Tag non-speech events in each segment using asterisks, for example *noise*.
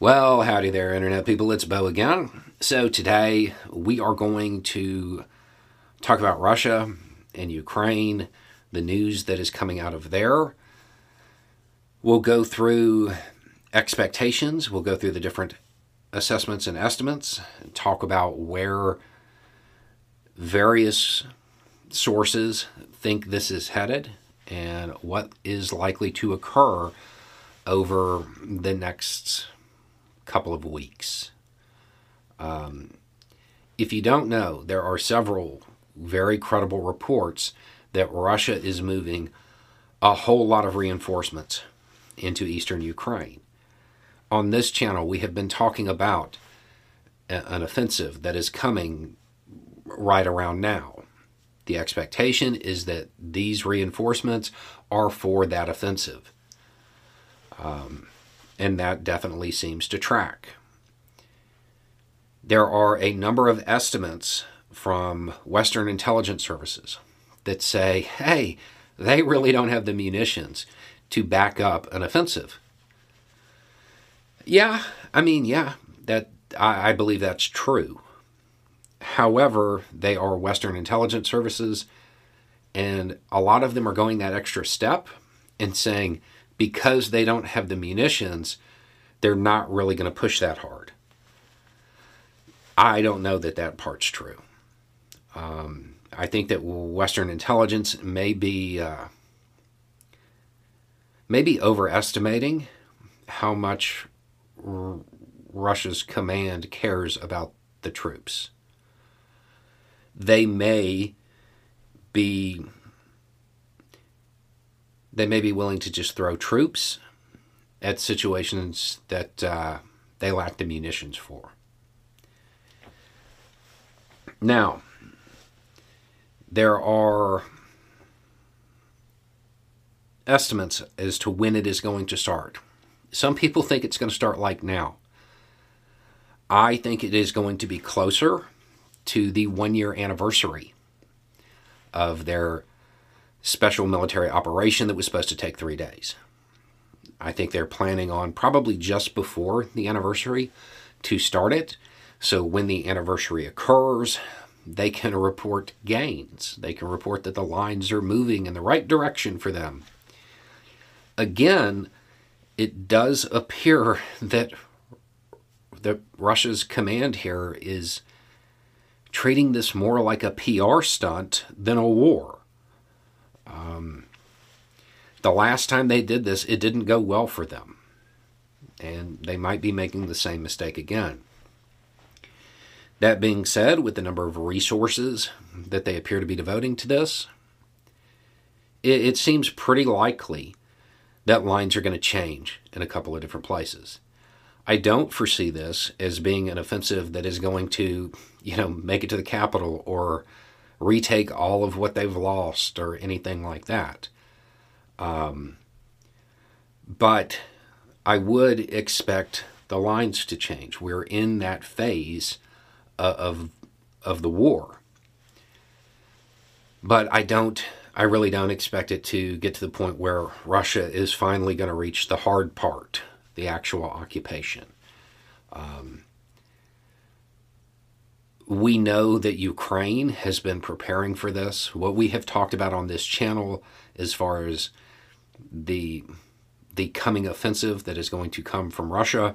Well, howdy there, Internet people. It's Beau again. So, today we are going to talk about Russia and Ukraine, the news that is coming out of there. We'll go through expectations, we'll go through the different assessments and estimates, and talk about where various sources think this is headed and what is likely to occur over the next couple of weeks. Um, if you don't know, there are several very credible reports that Russia is moving a whole lot of reinforcements into eastern Ukraine. On this channel, we have been talking about an offensive that is coming right around now. The expectation is that these reinforcements are for that offensive. Um, and that definitely seems to track. There are a number of estimates from Western intelligence services that say, hey, they really don't have the munitions to back up an offensive. Yeah, I mean, yeah, that I, I believe that's true. However, they are Western intelligence services, and a lot of them are going that extra step and saying, because they don't have the munitions, they're not really going to push that hard. I don't know that that part's true. Um, I think that Western intelligence may be uh, maybe overestimating how much R- Russia's command cares about the troops. They may be they may be willing to just throw troops at situations that uh, they lack the munitions for. Now, there are estimates as to when it is going to start. Some people think it's going to start like now. I think it is going to be closer to the one year anniversary of their special military operation that was supposed to take three days. I think they're planning on probably just before the anniversary to start it. So when the anniversary occurs, they can report gains. They can report that the lines are moving in the right direction for them. Again, it does appear *laughs* that that Russia's command here is treating this more like a PR stunt than a war. The last time they did this, it didn't go well for them. And they might be making the same mistake again. That being said, with the number of resources that they appear to be devoting to this, it, it seems pretty likely that lines are going to change in a couple of different places. I don't foresee this as being an offensive that is going to, you know, make it to the capital or retake all of what they've lost or anything like that. Um, but I would expect the lines to change. We're in that phase of of the war. But I don't I really don't expect it to get to the point where Russia is finally going to reach the hard part, the actual occupation. Um, we know that Ukraine has been preparing for this. What we have talked about on this channel, as far as the the coming offensive that is going to come from Russia,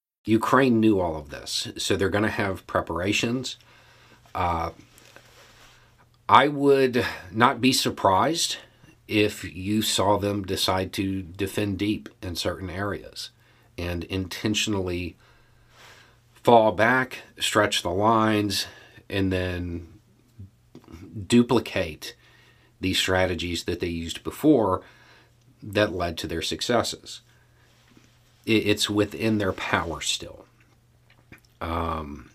Ukraine knew all of this, so they're going to have preparations. Uh, I would not be surprised if you saw them decide to defend deep in certain areas and intentionally fall back, stretch the lines, and then duplicate these strategies that they used before that led to their successes it's within their power still. Um,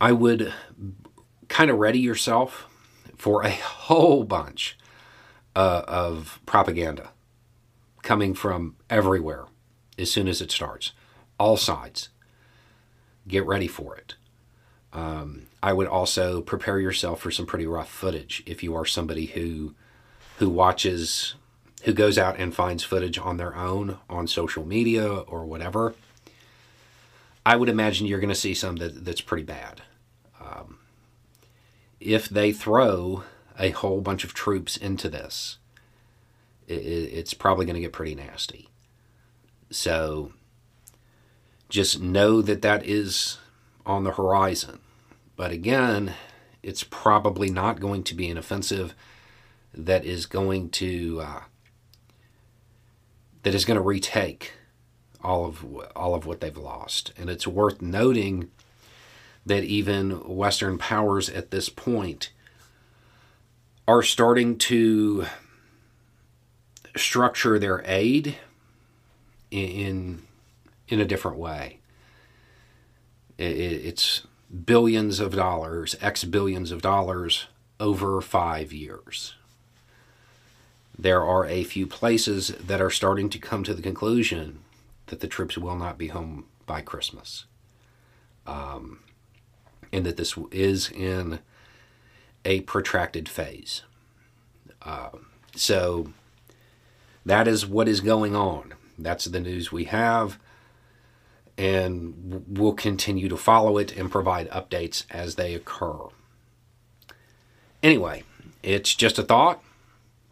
I would kind of ready yourself for a *laughs* whole bunch uh, of propaganda coming from everywhere as soon as it starts, all sides. Get ready for it. Um, I would also prepare yourself for some pretty rough footage if you are somebody who who watches who goes out and finds footage on their own on social media or whatever. I would imagine you're going to see some that, that's pretty bad. Um, if they throw a whole bunch of troops into this, it, it's probably going to get pretty nasty. So just know that that is on the horizon. But again, it's probably not going to be an offensive that is going to uh, that is going to retake all of all of what they've lost. And it's worth noting that even Western powers at this point are starting to structure their aid in in a different way. It's billions of dollars, X billions of dollars over five years. There are a few places that are starting to come to the conclusion that the troops will not be home by Christmas. Um, and that this is in a protracted phase. Uh, so that is what is going on. That's the news we have. And we'll continue to follow it and provide updates as they occur. Anyway, it's just a thought.